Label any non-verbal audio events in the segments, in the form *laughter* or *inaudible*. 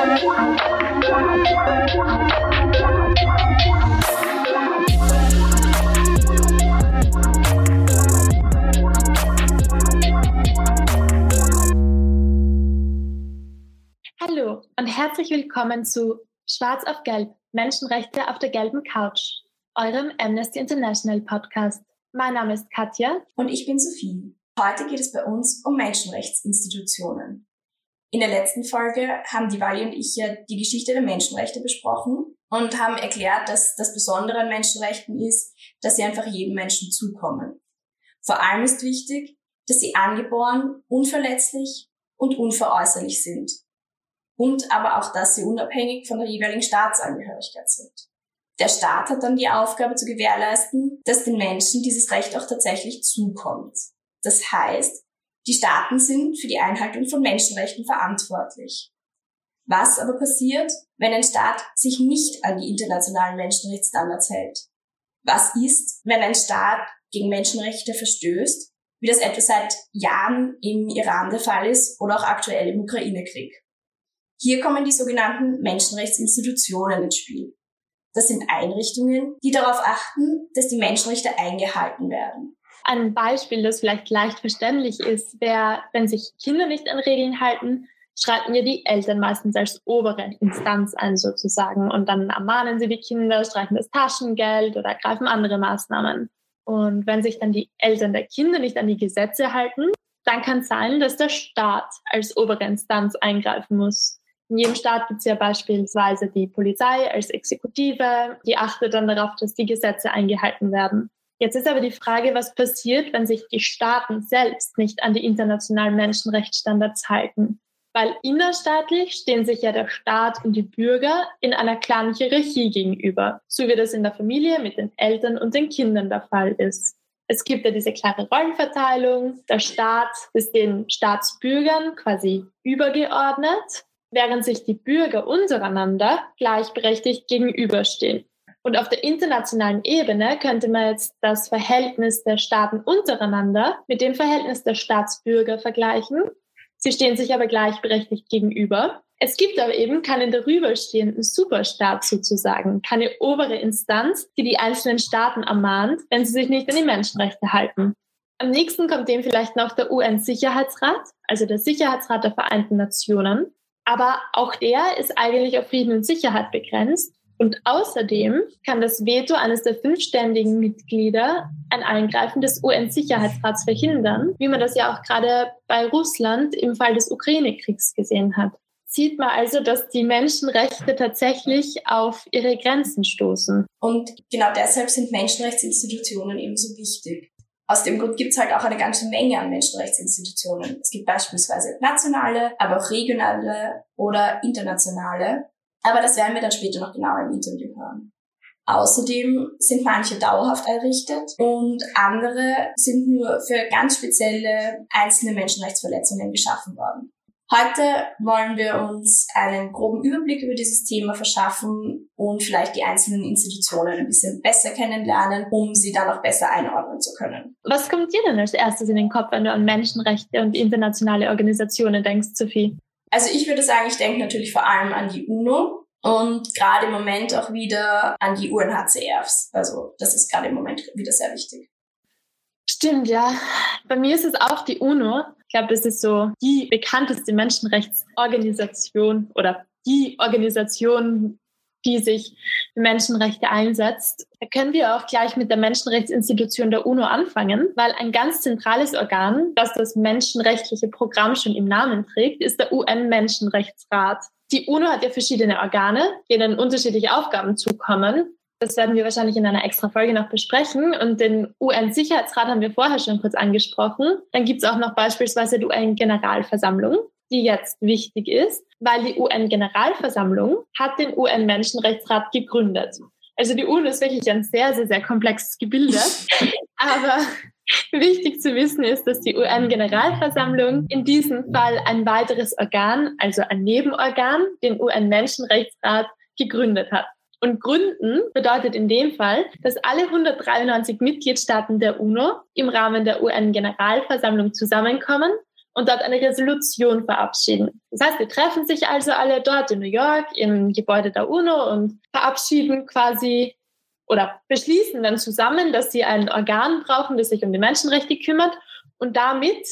Hallo und herzlich willkommen zu Schwarz auf Gelb, Menschenrechte auf der gelben Couch, eurem Amnesty International Podcast. Mein Name ist Katja. Und ich bin Sophie. Heute geht es bei uns um Menschenrechtsinstitutionen. In der letzten Folge haben die Wally und ich ja die Geschichte der Menschenrechte besprochen und haben erklärt, dass das Besondere an Menschenrechten ist, dass sie einfach jedem Menschen zukommen. Vor allem ist wichtig, dass sie angeboren, unverletzlich und unveräußerlich sind und aber auch, dass sie unabhängig von der jeweiligen Staatsangehörigkeit sind. Der Staat hat dann die Aufgabe zu gewährleisten, dass den Menschen dieses Recht auch tatsächlich zukommt. Das heißt, die Staaten sind für die Einhaltung von Menschenrechten verantwortlich. Was aber passiert, wenn ein Staat sich nicht an die internationalen Menschenrechtsstandards hält? Was ist, wenn ein Staat gegen Menschenrechte verstößt, wie das etwa seit Jahren im Iran der Fall ist oder auch aktuell im Ukraine-Krieg? Hier kommen die sogenannten Menschenrechtsinstitutionen ins Spiel. Das sind Einrichtungen, die darauf achten, dass die Menschenrechte eingehalten werden. Ein Beispiel, das vielleicht leicht verständlich ist, wäre, wenn sich Kinder nicht an Regeln halten, schreiten wir die Eltern meistens als obere Instanz ein sozusagen und dann ermahnen sie die Kinder, streichen das Taschengeld oder greifen andere Maßnahmen. Und wenn sich dann die Eltern der Kinder nicht an die Gesetze halten, dann kann es sein, dass der Staat als obere Instanz eingreifen muss. In jedem Staat gibt es ja beispielsweise die Polizei als Exekutive, die achtet dann darauf, dass die Gesetze eingehalten werden. Jetzt ist aber die Frage, was passiert, wenn sich die Staaten selbst nicht an die internationalen Menschenrechtsstandards halten. Weil innerstaatlich stehen sich ja der Staat und die Bürger in einer klaren Hierarchie gegenüber, so wie das in der Familie mit den Eltern und den Kindern der Fall ist. Es gibt ja diese klare Rollenverteilung. Der Staat ist den Staatsbürgern quasi übergeordnet während sich die Bürger untereinander gleichberechtigt gegenüberstehen. Und auf der internationalen Ebene könnte man jetzt das Verhältnis der Staaten untereinander mit dem Verhältnis der Staatsbürger vergleichen. Sie stehen sich aber gleichberechtigt gegenüber. Es gibt aber eben keinen darüberstehenden Superstaat sozusagen, keine obere Instanz, die die einzelnen Staaten ermahnt, wenn sie sich nicht an die Menschenrechte halten. Am nächsten kommt dem vielleicht noch der UN-Sicherheitsrat, also der Sicherheitsrat der Vereinten Nationen. Aber auch der ist eigentlich auf Frieden und Sicherheit begrenzt. Und außerdem kann das Veto eines der fünf ständigen Mitglieder ein Eingreifen des UN-Sicherheitsrats verhindern, wie man das ja auch gerade bei Russland im Fall des Ukraine-Kriegs gesehen hat. Sieht man also, dass die Menschenrechte tatsächlich auf ihre Grenzen stoßen. Und genau deshalb sind Menschenrechtsinstitutionen ebenso wichtig. Aus dem Grund gibt es halt auch eine ganze Menge an Menschenrechtsinstitutionen. Es gibt beispielsweise nationale, aber auch regionale oder internationale. Aber das werden wir dann später noch genauer im Interview hören. Außerdem sind manche dauerhaft errichtet und andere sind nur für ganz spezielle einzelne Menschenrechtsverletzungen geschaffen worden. Heute wollen wir uns einen groben Überblick über dieses Thema verschaffen und vielleicht die einzelnen Institutionen ein bisschen besser kennenlernen, um sie dann auch besser einordnen zu können. Was kommt dir denn als erstes in den Kopf, wenn du an Menschenrechte und internationale Organisationen denkst, Sophie? Also ich würde sagen, ich denke natürlich vor allem an die UNO und gerade im Moment auch wieder an die UNHCRs. Also das ist gerade im Moment wieder sehr wichtig. Stimmt, ja. Bei mir ist es auch die UNO. Ich glaube, das ist so die bekannteste Menschenrechtsorganisation oder die Organisation, die sich für Menschenrechte einsetzt. Da können wir auch gleich mit der Menschenrechtsinstitution der UNO anfangen, weil ein ganz zentrales Organ, das das menschenrechtliche Programm schon im Namen trägt, ist der UN-Menschenrechtsrat. Die UNO hat ja verschiedene Organe, denen unterschiedliche Aufgaben zukommen. Das werden wir wahrscheinlich in einer extra Folge noch besprechen. Und den UN-Sicherheitsrat haben wir vorher schon kurz angesprochen. Dann gibt es auch noch beispielsweise die UN-Generalversammlung, die jetzt wichtig ist, weil die UN-Generalversammlung hat den UN-Menschenrechtsrat gegründet. Also die UNO ist wirklich ein sehr, sehr, sehr komplexes Gebilde. *laughs* Aber wichtig zu wissen ist, dass die UN-Generalversammlung in diesem Fall ein weiteres Organ, also ein Nebenorgan, den UN-Menschenrechtsrat gegründet hat. Und gründen bedeutet in dem Fall, dass alle 193 Mitgliedstaaten der UNO im Rahmen der UN-Generalversammlung zusammenkommen und dort eine Resolution verabschieden. Das heißt, wir treffen sich also alle dort in New York im Gebäude der UNO und verabschieden quasi oder beschließen dann zusammen, dass sie ein Organ brauchen, das sich um die Menschenrechte kümmert. Und damit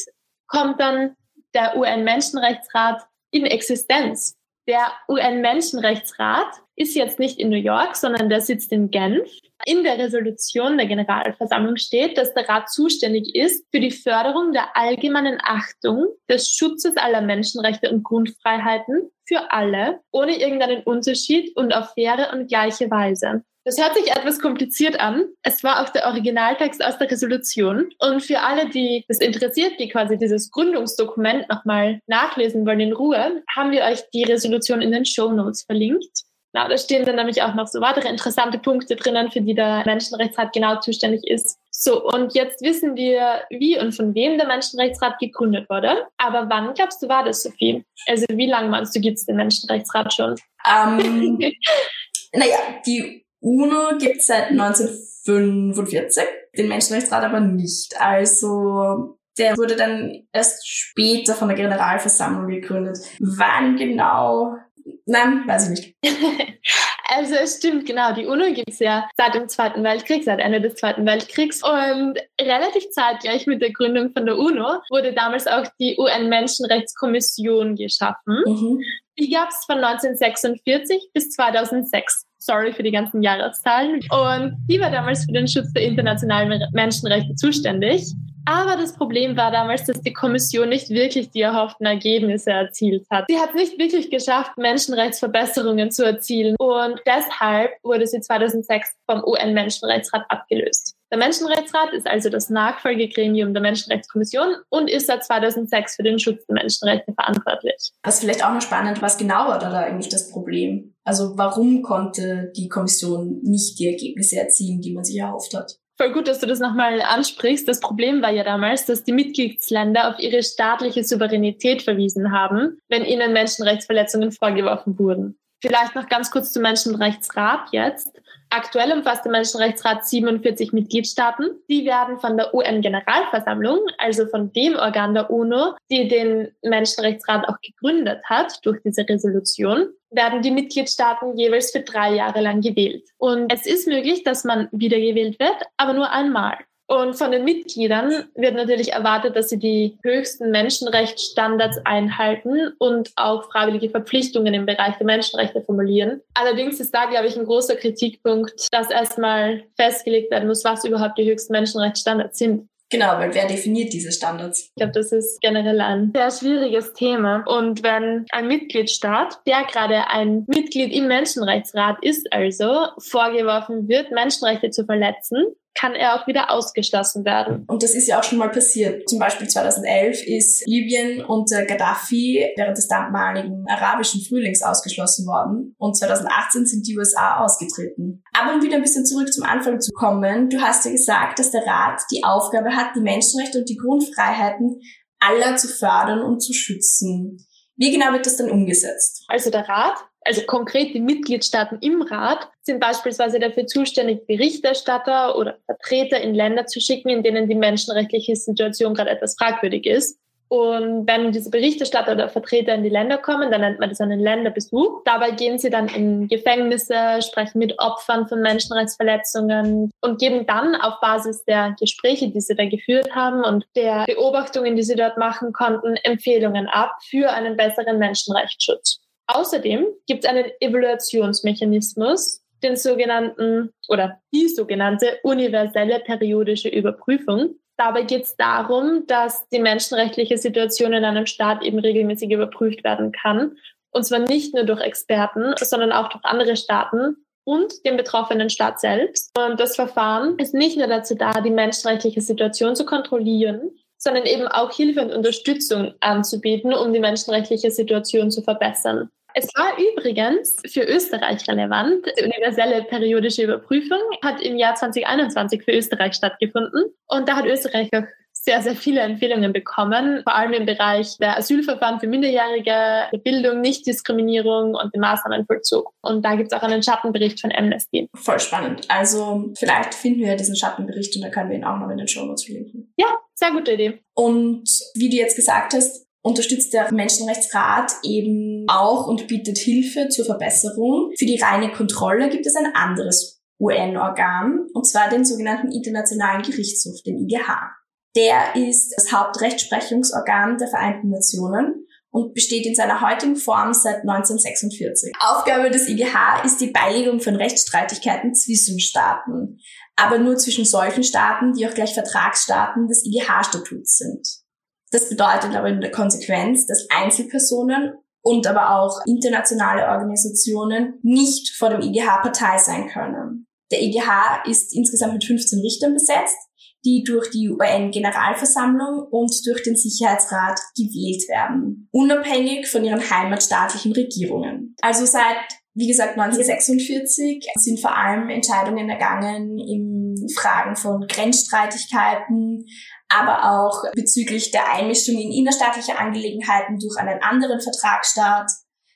kommt dann der UN-Menschenrechtsrat in Existenz. Der UN-Menschenrechtsrat ist jetzt nicht in New York, sondern der sitzt in Genf. In der Resolution der Generalversammlung steht, dass der Rat zuständig ist für die Förderung der allgemeinen Achtung des Schutzes aller Menschenrechte und Grundfreiheiten für alle, ohne irgendeinen Unterschied und auf faire und gleiche Weise. Das hört sich etwas kompliziert an. Es war auch der Originaltext aus der Resolution. Und für alle, die das interessiert, die quasi dieses Gründungsdokument nochmal nachlesen wollen in Ruhe, haben wir euch die Resolution in den Show Notes verlinkt. Na, da stehen dann nämlich auch noch so weitere interessante Punkte drinnen, für die der Menschenrechtsrat genau zuständig ist. So, und jetzt wissen wir, wie und von wem der Menschenrechtsrat gegründet wurde. Aber wann glaubst du, war das, Sophie? Also wie lange meinst du, gibt es den Menschenrechtsrat schon? Ähm, *laughs* naja, die UNO gibt es seit 1945, den Menschenrechtsrat aber nicht. Also der wurde dann erst später von der Generalversammlung gegründet. Wann genau? Nein, weiß ich nicht. *laughs* also es stimmt, genau. Die UNO gibt es ja seit dem Zweiten Weltkrieg, seit Ende des Zweiten Weltkriegs. Und relativ zeitgleich mit der Gründung von der UNO wurde damals auch die UN-Menschenrechtskommission geschaffen. Mhm. Die gab es von 1946 bis 2006 sorry für die ganzen Jahreszahlen. Und die war damals für den Schutz der internationalen Menschenrechte zuständig. Aber das Problem war damals, dass die Kommission nicht wirklich die erhofften Ergebnisse erzielt hat. Sie hat nicht wirklich geschafft, Menschenrechtsverbesserungen zu erzielen. Und deshalb wurde sie 2006 vom UN-Menschenrechtsrat abgelöst. Der Menschenrechtsrat ist also das Nachfolgegremium der Menschenrechtskommission und ist seit 2006 für den Schutz der Menschenrechte verantwortlich. Das ist vielleicht auch noch spannend, was genau war da eigentlich das Problem? Also warum konnte die Kommission nicht die Ergebnisse erzielen, die man sich erhofft hat? Voll gut, dass du das nochmal ansprichst. Das Problem war ja damals, dass die Mitgliedsländer auf ihre staatliche Souveränität verwiesen haben, wenn ihnen Menschenrechtsverletzungen vorgeworfen wurden. Vielleicht noch ganz kurz zum Menschenrechtsrat jetzt. Aktuell umfasst der Menschenrechtsrat 47 Mitgliedstaaten. Die werden von der UN-Generalversammlung, also von dem Organ der UNO, die den Menschenrechtsrat auch gegründet hat durch diese Resolution, werden die Mitgliedstaaten jeweils für drei Jahre lang gewählt. Und es ist möglich, dass man wiedergewählt wird, aber nur einmal. Und von den Mitgliedern wird natürlich erwartet, dass sie die höchsten Menschenrechtsstandards einhalten und auch freiwillige Verpflichtungen im Bereich der Menschenrechte formulieren. Allerdings ist da, glaube ich, ein großer Kritikpunkt, dass erstmal festgelegt werden muss, was überhaupt die höchsten Menschenrechtsstandards sind. Genau, weil wer definiert diese Standards? Ich glaube, das ist generell ein sehr schwieriges Thema. Und wenn ein Mitgliedstaat, der gerade ein Mitglied im Menschenrechtsrat ist, also vorgeworfen wird, Menschenrechte zu verletzen, kann er auch wieder ausgeschlossen werden. Und das ist ja auch schon mal passiert. Zum Beispiel 2011 ist Libyen unter Gaddafi während des damaligen arabischen Frühlings ausgeschlossen worden. Und 2018 sind die USA ausgetreten. Aber um wieder ein bisschen zurück zum Anfang zu kommen, du hast ja gesagt, dass der Rat die Aufgabe hat, die Menschenrechte und die Grundfreiheiten aller zu fördern und zu schützen. Wie genau wird das dann umgesetzt? Also der Rat also konkret die Mitgliedstaaten im Rat sind beispielsweise dafür zuständig, Berichterstatter oder Vertreter in Länder zu schicken, in denen die menschenrechtliche Situation gerade etwas fragwürdig ist. Und wenn diese Berichterstatter oder Vertreter in die Länder kommen, dann nennt man das einen Länderbesuch. Dabei gehen sie dann in Gefängnisse, sprechen mit Opfern von Menschenrechtsverletzungen und geben dann auf Basis der Gespräche, die sie da geführt haben und der Beobachtungen, die sie dort machen konnten, Empfehlungen ab für einen besseren Menschenrechtsschutz. Außerdem gibt es einen Evaluationsmechanismus, den sogenannten oder die sogenannte universelle periodische Überprüfung. Dabei geht es darum, dass die menschenrechtliche Situation in einem Staat eben regelmäßig überprüft werden kann. Und zwar nicht nur durch Experten, sondern auch durch andere Staaten und den betroffenen Staat selbst. Und das Verfahren ist nicht nur dazu da, die menschenrechtliche Situation zu kontrollieren, sondern eben auch Hilfe und Unterstützung anzubieten, um die menschenrechtliche Situation zu verbessern. Es war übrigens für Österreich relevant. Die universelle periodische Überprüfung hat im Jahr 2021 für Österreich stattgefunden. Und da hat Österreich auch sehr, sehr viele Empfehlungen bekommen, vor allem im Bereich der Asylverfahren für Minderjährige, der Bildung, Nichtdiskriminierung und den Maßnahmenvollzug. Und da gibt es auch einen Schattenbericht von Amnesty. Voll spannend. Also vielleicht finden wir diesen Schattenbericht und da können wir ihn auch noch in den Show Notes verlinken. Ja, sehr gute Idee. Und wie du jetzt gesagt hast, unterstützt der Menschenrechtsrat eben auch und bietet Hilfe zur Verbesserung. Für die reine Kontrolle gibt es ein anderes UN-Organ, und zwar den sogenannten Internationalen Gerichtshof, den IGH. Der ist das Hauptrechtsprechungsorgan der Vereinten Nationen und besteht in seiner heutigen Form seit 1946. Aufgabe des IGH ist die Beilegung von Rechtsstreitigkeiten zwischen Staaten, aber nur zwischen solchen Staaten, die auch gleich Vertragsstaaten des IGH-Statuts sind. Das bedeutet aber in der Konsequenz, dass Einzelpersonen und aber auch internationale Organisationen nicht vor dem IGH Partei sein können. Der IGH ist insgesamt mit 15 Richtern besetzt, die durch die UN-Generalversammlung und durch den Sicherheitsrat gewählt werden, unabhängig von ihren heimatstaatlichen Regierungen. Also seit, wie gesagt, 1946 sind vor allem Entscheidungen ergangen in Fragen von Grenzstreitigkeiten, aber auch bezüglich der Einmischung in innerstaatliche Angelegenheiten durch einen anderen Vertragsstaat.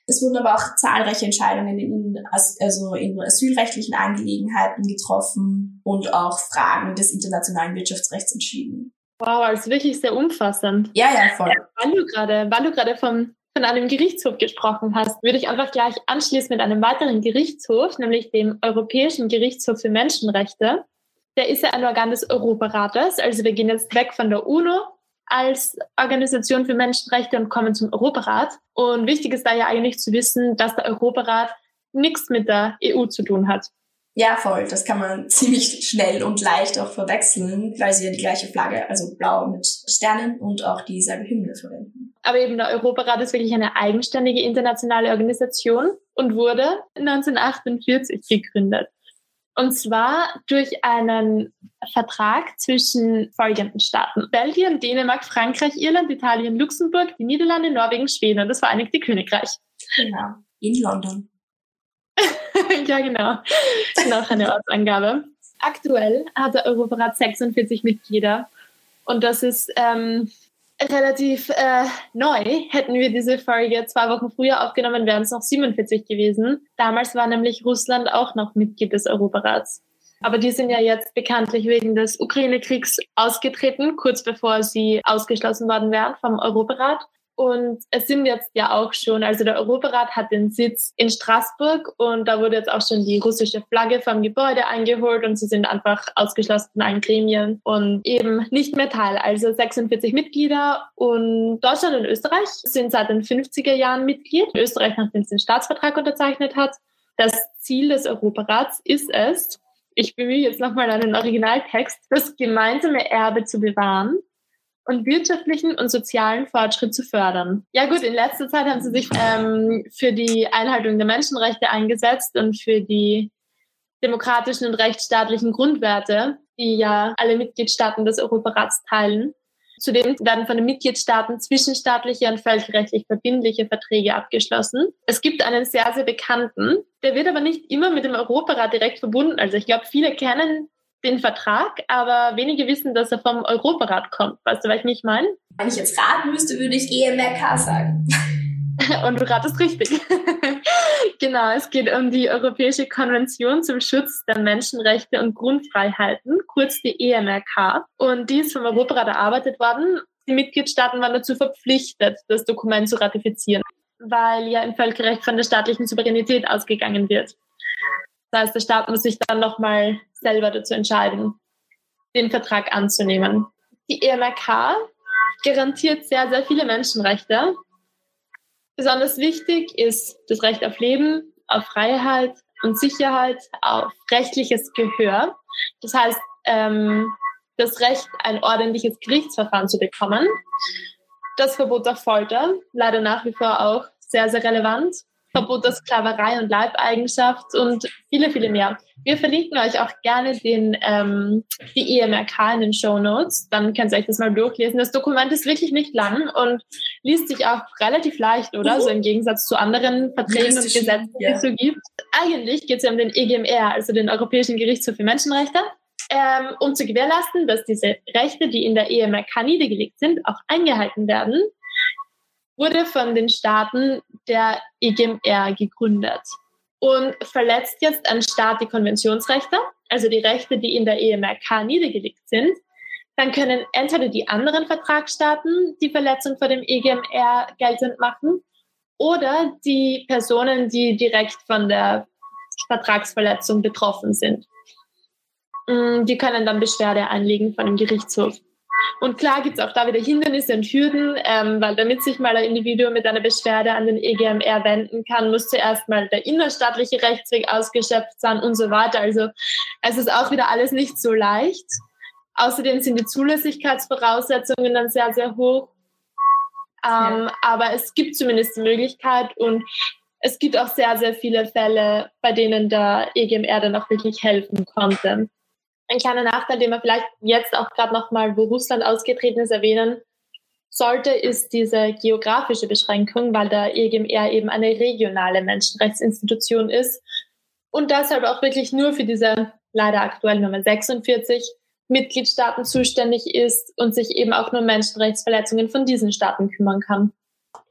Es wurden aber auch zahlreiche Entscheidungen in, also in asylrechtlichen Angelegenheiten getroffen und auch Fragen des internationalen Wirtschaftsrechts entschieden. Wow, also wirklich sehr umfassend. Ja, ja, voll. Weil du gerade, weil du gerade vom von einem Gerichtshof gesprochen hast, würde ich einfach gleich anschließen mit einem weiteren Gerichtshof, nämlich dem Europäischen Gerichtshof für Menschenrechte der ist ja ein Organ des Europarates. Also wir gehen jetzt weg von der UNO als Organisation für Menschenrechte und kommen zum Europarat. Und wichtig ist da ja eigentlich zu wissen, dass der Europarat nichts mit der EU zu tun hat. Ja, voll. Das kann man *laughs* ziemlich schnell und leicht auch verwechseln, weil sie ja die gleiche Flagge, also blau mit Sternen und auch dieselbe Hymne verwenden. Aber eben der Europarat ist wirklich eine eigenständige internationale Organisation und wurde 1948 gegründet. Und zwar durch einen Vertrag zwischen folgenden Staaten. Belgien, Dänemark, Frankreich, Irland, Italien, Luxemburg, die Niederlande, Norwegen, Schweden und das Vereinigte Königreich. Genau. In London. *laughs* ja, genau. Noch eine Ortsangabe. Aktuell hat der Europarat 46 Mitglieder. Und das ist ähm, relativ äh, neu. Hätten wir diese Folge zwei Wochen früher aufgenommen, wären es noch 47 gewesen. Damals war nämlich Russland auch noch Mitglied des Europarats. Aber die sind ja jetzt bekanntlich wegen des Ukraine-Kriegs ausgetreten, kurz bevor sie ausgeschlossen worden wären vom Europarat. Und es sind jetzt ja auch schon, also der Europarat hat den Sitz in Straßburg und da wurde jetzt auch schon die russische Flagge vom Gebäude eingeholt und sie sind einfach ausgeschlossen von allen Gremien und eben nicht mehr Teil. Also 46 Mitglieder und Deutschland und Österreich sind seit den 50er Jahren Mitglied. Österreich, nachdem es den Staatsvertrag unterzeichnet hat. Das Ziel des Europarats ist es, ich bemühe jetzt nochmal einen Originaltext, das gemeinsame Erbe zu bewahren und wirtschaftlichen und sozialen Fortschritt zu fördern. Ja gut, in letzter Zeit haben sie sich ähm, für die Einhaltung der Menschenrechte eingesetzt und für die demokratischen und rechtsstaatlichen Grundwerte, die ja alle Mitgliedstaaten des Europarats teilen. Zudem werden von den Mitgliedstaaten zwischenstaatliche und völkerrechtlich verbindliche Verträge abgeschlossen. Es gibt einen sehr, sehr bekannten, der wird aber nicht immer mit dem Europarat direkt verbunden. Also ich glaube, viele kennen den Vertrag, aber wenige wissen, dass er vom Europarat kommt. Weißt du, was ich nicht meine? Wenn ich jetzt raten müsste, würde ich EMRK sagen. *laughs* Und du ratest richtig. *laughs* genau, es geht um die Europäische Konvention zum Schutz der Menschenrechte und Grundfreiheiten, kurz die EMRK. Und die ist vom Europarat erarbeitet worden. Die Mitgliedstaaten waren dazu verpflichtet, das Dokument zu ratifizieren, weil ja im Völkerrecht von der staatlichen Souveränität ausgegangen wird. Das heißt, der Staat muss sich dann nochmal selber dazu entscheiden, den Vertrag anzunehmen. Die EMRK garantiert sehr, sehr viele Menschenrechte. Besonders wichtig ist das Recht auf Leben, auf Freiheit und Sicherheit, auf rechtliches Gehör. Das heißt, ähm, das Recht, ein ordentliches Gerichtsverfahren zu bekommen. Das Verbot der Folter, leider nach wie vor auch sehr, sehr relevant. Verbot der Sklaverei und Leibeigenschaft und viele, viele mehr. Wir verlinken euch auch gerne den, ähm, die EMRK in den Show Notes. Dann könnt ihr euch das mal durchlesen. Das Dokument ist wirklich nicht lang und liest sich auch relativ leicht, oder? Mhm. So im Gegensatz zu anderen Verträgen und Gesetzen, die es so gibt. Eigentlich geht es ja um den EGMR, also den Europäischen Gerichtshof für Menschenrechte. ähm, um zu gewährleisten, dass diese Rechte, die in der EMRK niedergelegt sind, auch eingehalten werden, wurde von den Staaten der EGMR gegründet und verletzt jetzt ein Staat die Konventionsrechte, also die Rechte, die in der EMRK niedergelegt sind, dann können entweder die anderen Vertragsstaaten die Verletzung vor dem EGMR geltend machen oder die Personen, die direkt von der Vertragsverletzung betroffen sind. Mm, die können dann Beschwerde einlegen von dem Gerichtshof. Und klar gibt es auch da wieder Hindernisse und Hürden, ähm, weil damit sich mal ein Individuum mit einer Beschwerde an den EGMR wenden kann, muss zuerst mal der innerstaatliche Rechtsweg ausgeschöpft sein und so weiter. Also es ist auch wieder alles nicht so leicht. Außerdem sind die Zulässigkeitsvoraussetzungen dann sehr, sehr hoch. Ähm, ja. Aber es gibt zumindest die Möglichkeit und es gibt auch sehr, sehr viele Fälle, bei denen der EGMR dann auch wirklich helfen konnte. Ein kleiner Nachteil, den man vielleicht jetzt auch gerade nochmal, wo Russland ausgetreten ist, erwähnen sollte, ist diese geografische Beschränkung, weil der EGMR eben eine regionale Menschenrechtsinstitution ist und deshalb auch wirklich nur für diese leider aktuell Nummer 46 Mitgliedstaaten zuständig ist und sich eben auch nur Menschenrechtsverletzungen von diesen Staaten kümmern kann.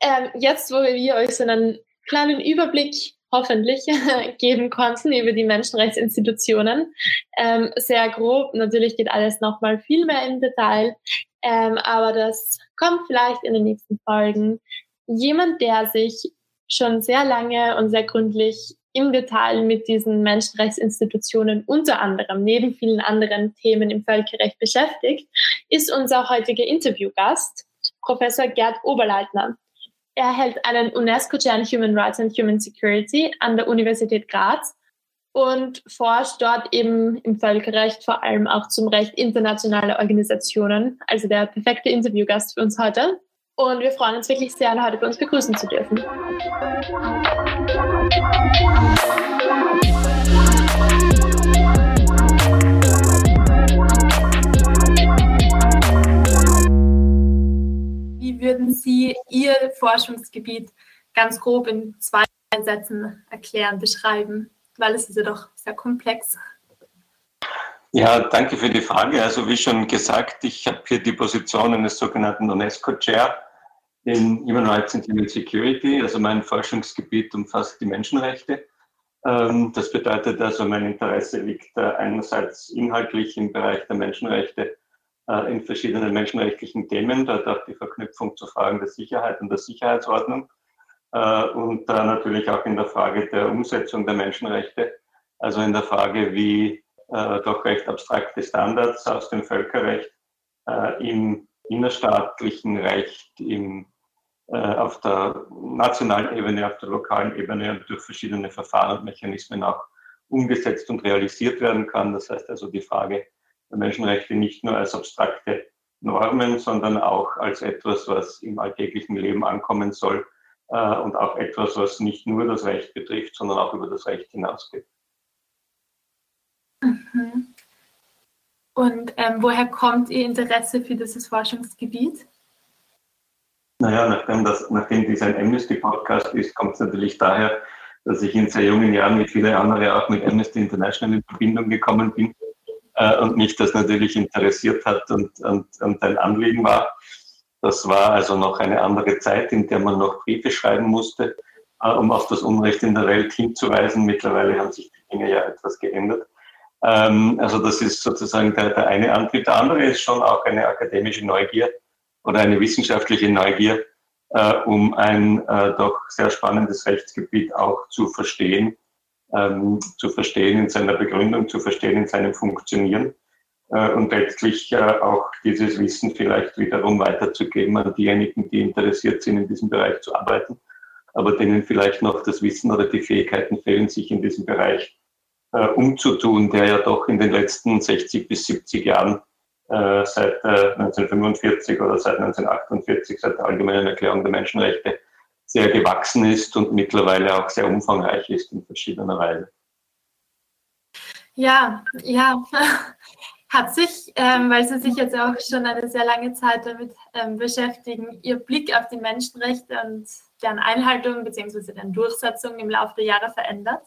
Ähm, jetzt, wo wir euch so einen kleinen Überblick hoffentlich *laughs* geben konnten über die Menschenrechtsinstitutionen. Ähm, sehr grob, natürlich geht alles nochmal viel mehr im Detail, ähm, aber das kommt vielleicht in den nächsten Folgen. Jemand, der sich schon sehr lange und sehr gründlich im Detail mit diesen Menschenrechtsinstitutionen unter anderem neben vielen anderen Themen im Völkerrecht beschäftigt, ist unser heutiger Interviewgast, Professor Gerd Oberleitner. Er hält einen UNESCO-Chair in Human Rights and Human Security an der Universität Graz und forscht dort eben im Völkerrecht vor allem auch zum Recht internationaler Organisationen. Also der perfekte Interviewgast für uns heute. Und wir freuen uns wirklich sehr, ihn heute bei uns begrüßen zu dürfen. Würden Sie Ihr Forschungsgebiet ganz grob in zwei Sätzen erklären, beschreiben? Weil es ist ja doch sehr komplex. Ja, danke für die Frage. Also wie schon gesagt, ich habe hier die Position eines sogenannten UNESCO-Chair in Human Rights and Human Security. Also mein Forschungsgebiet umfasst die Menschenrechte. Ähm, das bedeutet also, mein Interesse liegt einerseits inhaltlich im Bereich der Menschenrechte äh, in verschiedenen menschenrechtlichen Themen, dort auch die Verknüpfung zu Fragen der Sicherheit und der Sicherheitsordnung äh, und da natürlich auch in der Frage der Umsetzung der Menschenrechte, also in der Frage, wie äh, doch recht abstrakte Standards aus dem Völkerrecht im innerstaatlichen Recht, im, auf der nationalen Ebene, auf der lokalen Ebene und durch verschiedene Verfahren und Mechanismen auch umgesetzt und realisiert werden kann. Das heißt also die Frage Menschenrechte nicht nur als abstrakte Normen, sondern auch als etwas, was im alltäglichen Leben ankommen soll äh, und auch etwas, was nicht nur das Recht betrifft, sondern auch über das Recht hinausgeht. Mhm. Und ähm, woher kommt Ihr Interesse für dieses Forschungsgebiet? Naja, nachdem, das, nachdem dies ein Amnesty-Podcast ist, kommt es natürlich daher, dass ich in sehr jungen Jahren wie viele andere auch mit Amnesty International in Verbindung gekommen bin äh, und mich das natürlich interessiert hat und, und, und ein Anliegen war. Das war also noch eine andere Zeit, in der man noch Briefe schreiben musste, äh, um auf das Unrecht in der Welt hinzuweisen. Mittlerweile haben sich die Dinge ja etwas geändert. Ähm, also das ist sozusagen der, der eine Antrieb. Der andere ist schon auch eine akademische Neugier oder eine wissenschaftliche Neugier, äh, um ein äh, doch sehr spannendes Rechtsgebiet auch zu verstehen ähm, zu verstehen in seiner Begründung, zu verstehen in seinem Funktionieren. Äh, und letztlich äh, auch dieses Wissen vielleicht wiederum weiterzugeben an diejenigen, die interessiert sind, in diesem Bereich zu arbeiten, aber denen vielleicht noch das Wissen oder die Fähigkeiten fehlen, sich in diesem Bereich äh, umzutun, der ja doch in den letzten 60 bis 70 Jahren äh, seit 1945 äh, oder seit 1948, seit der Allgemeinen Erklärung der Menschenrechte, sehr gewachsen ist und mittlerweile auch sehr umfangreich ist in verschiedener Weise. Ja, ja. *laughs* Hat sich, ähm, weil Sie sich jetzt auch schon eine sehr lange Zeit damit ähm, beschäftigen, Ihr Blick auf die Menschenrechte und deren Einhaltung bzw. deren Durchsetzung im Laufe der Jahre verändert?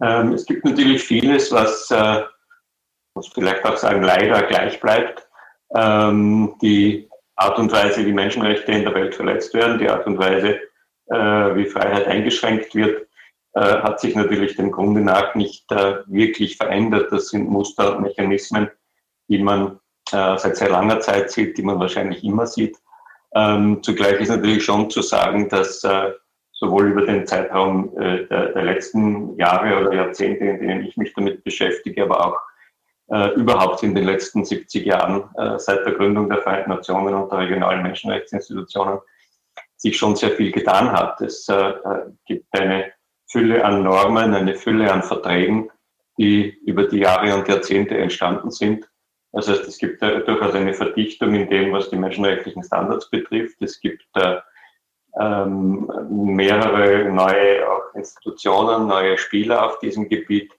Ähm, es gibt natürlich vieles, was äh, muss vielleicht auch sagen, leider gleich bleibt. Ähm, die Art und Weise, wie Menschenrechte in der Welt verletzt werden, die Art und Weise, äh, wie Freiheit eingeschränkt wird, äh, hat sich natürlich dem Grunde nach nicht äh, wirklich verändert. Das sind Muster und Mechanismen, die man äh, seit sehr langer Zeit sieht, die man wahrscheinlich immer sieht. Ähm, zugleich ist natürlich schon zu sagen, dass äh, sowohl über den Zeitraum äh, der, der, letzten Jahre oder Jahrzehnte, in denen ich mich damit beschäftige, aber auch äh, überhaupt in den letzten 70 Jahren äh, seit der Gründung der Vereinten Nationen und der regionalen Menschenrechtsinstitutionen sich schon sehr viel getan hat. Es äh, äh, gibt eine Fülle an Normen, eine Fülle an Verträgen, die über die Jahre und Jahrzehnte entstanden sind. Das heißt, es gibt äh, durchaus eine Verdichtung in dem, was die menschenrechtlichen Standards betrifft. Es gibt äh, ähm, mehrere neue auch Institutionen, neue Spieler auf diesem Gebiet,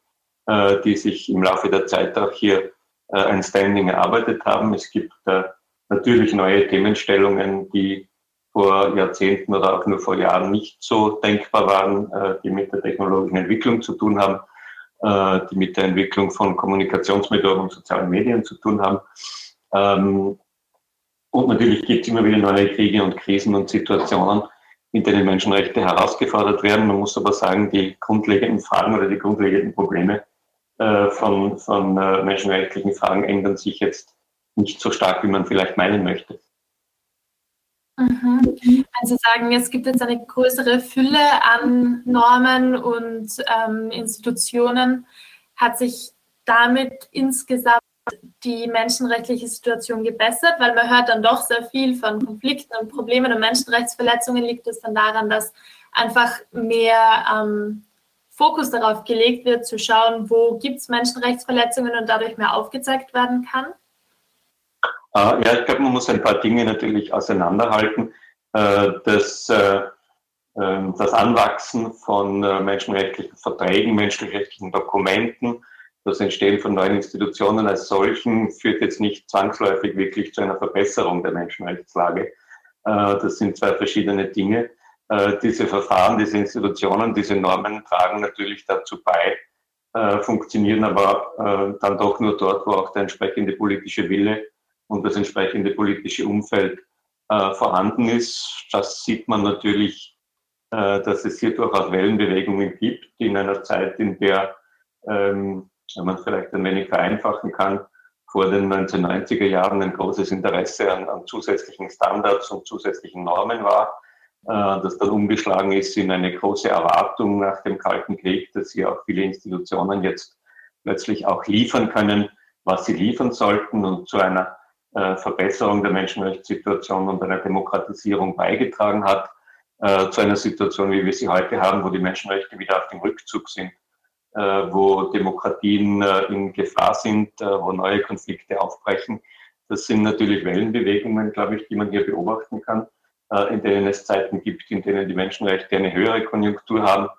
äh, die sich im Laufe der Zeit auch hier äh, ein Standing erarbeitet haben. Es gibt äh, natürlich neue Themenstellungen, die vor Jahrzehnten oder auch nur vor Jahren nicht so denkbar waren, äh, die mit der technologischen Entwicklung zu tun haben, äh, die mit der Entwicklung von Kommunikationsmethoden und sozialen Medien zu tun haben. Ähm, und natürlich gibt es immer wieder neue Kriege und Krisen und Situationen, in denen Menschenrechte herausgefordert werden. Man muss aber sagen, die grundlegenden Fragen oder die grundlegenden Probleme äh, von, von menschenrechtlichen Fragen ändern sich jetzt nicht so stark, wie man vielleicht meinen möchte. Mhm. Also sagen, es gibt jetzt eine größere Fülle an Normen und ähm, Institutionen. Hat sich damit insgesamt die menschenrechtliche Situation gebessert? Weil man hört dann doch sehr viel von Konflikten und Problemen und Menschenrechtsverletzungen. Liegt es dann daran, dass einfach mehr ähm, Fokus darauf gelegt wird, zu schauen, wo gibt es Menschenrechtsverletzungen und dadurch mehr aufgezeigt werden kann? Äh, ja, ich glaube, man muss ein paar Dinge natürlich auseinanderhalten. Äh, das, äh, ähm, das Anwachsen von menschenrechtlichen Verträgen, menschenrechtlichen Dokumenten, das Entstehen von neuen Institutionen als solchen führt jetzt nicht zwangsläufig wirklich zu einer Verbesserung der Menschenrechtslage. Das sind zwei verschiedene Dinge. Diese Verfahren, diese Institutionen, diese Normen tragen natürlich dazu bei, funktionieren aber dann doch nur dort, wo auch der entsprechende politische Wille und das entsprechende politische Umfeld äh, vorhanden ist. Das sieht man natürlich, äh, dass es hier durchaus Wellenbewegungen gibt, die in einer Zeit, in der, ähm, wenn man vielleicht ein wenig vereinfachen kann, vor den 1990er Jahren ein großes Interesse an, an zusätzlichen Standards und zusätzlichen Normen war, äh, das dann umgeschlagen ist in eine große Erwartung nach dem Kalten Krieg, dass hier auch viele Institutionen jetzt plötzlich auch liefern können, was sie liefern sollten und zu einer äh, Verbesserung der Menschenrechtssituation und einer Demokratisierung beigetragen hat, äh, zu einer Situation, wie wir sie heute haben, wo die Menschenrechte wieder auf dem Rückzug sind, äh, wo Demokratien in Gefahr sind, wo neue Konflikte aufbrechen. Das sind natürlich Wellenbewegungen, glaube ich, die man hier beobachten kann, in denen es Zeiten gibt, in denen die Menschenrechte eine höhere Konjunktur haben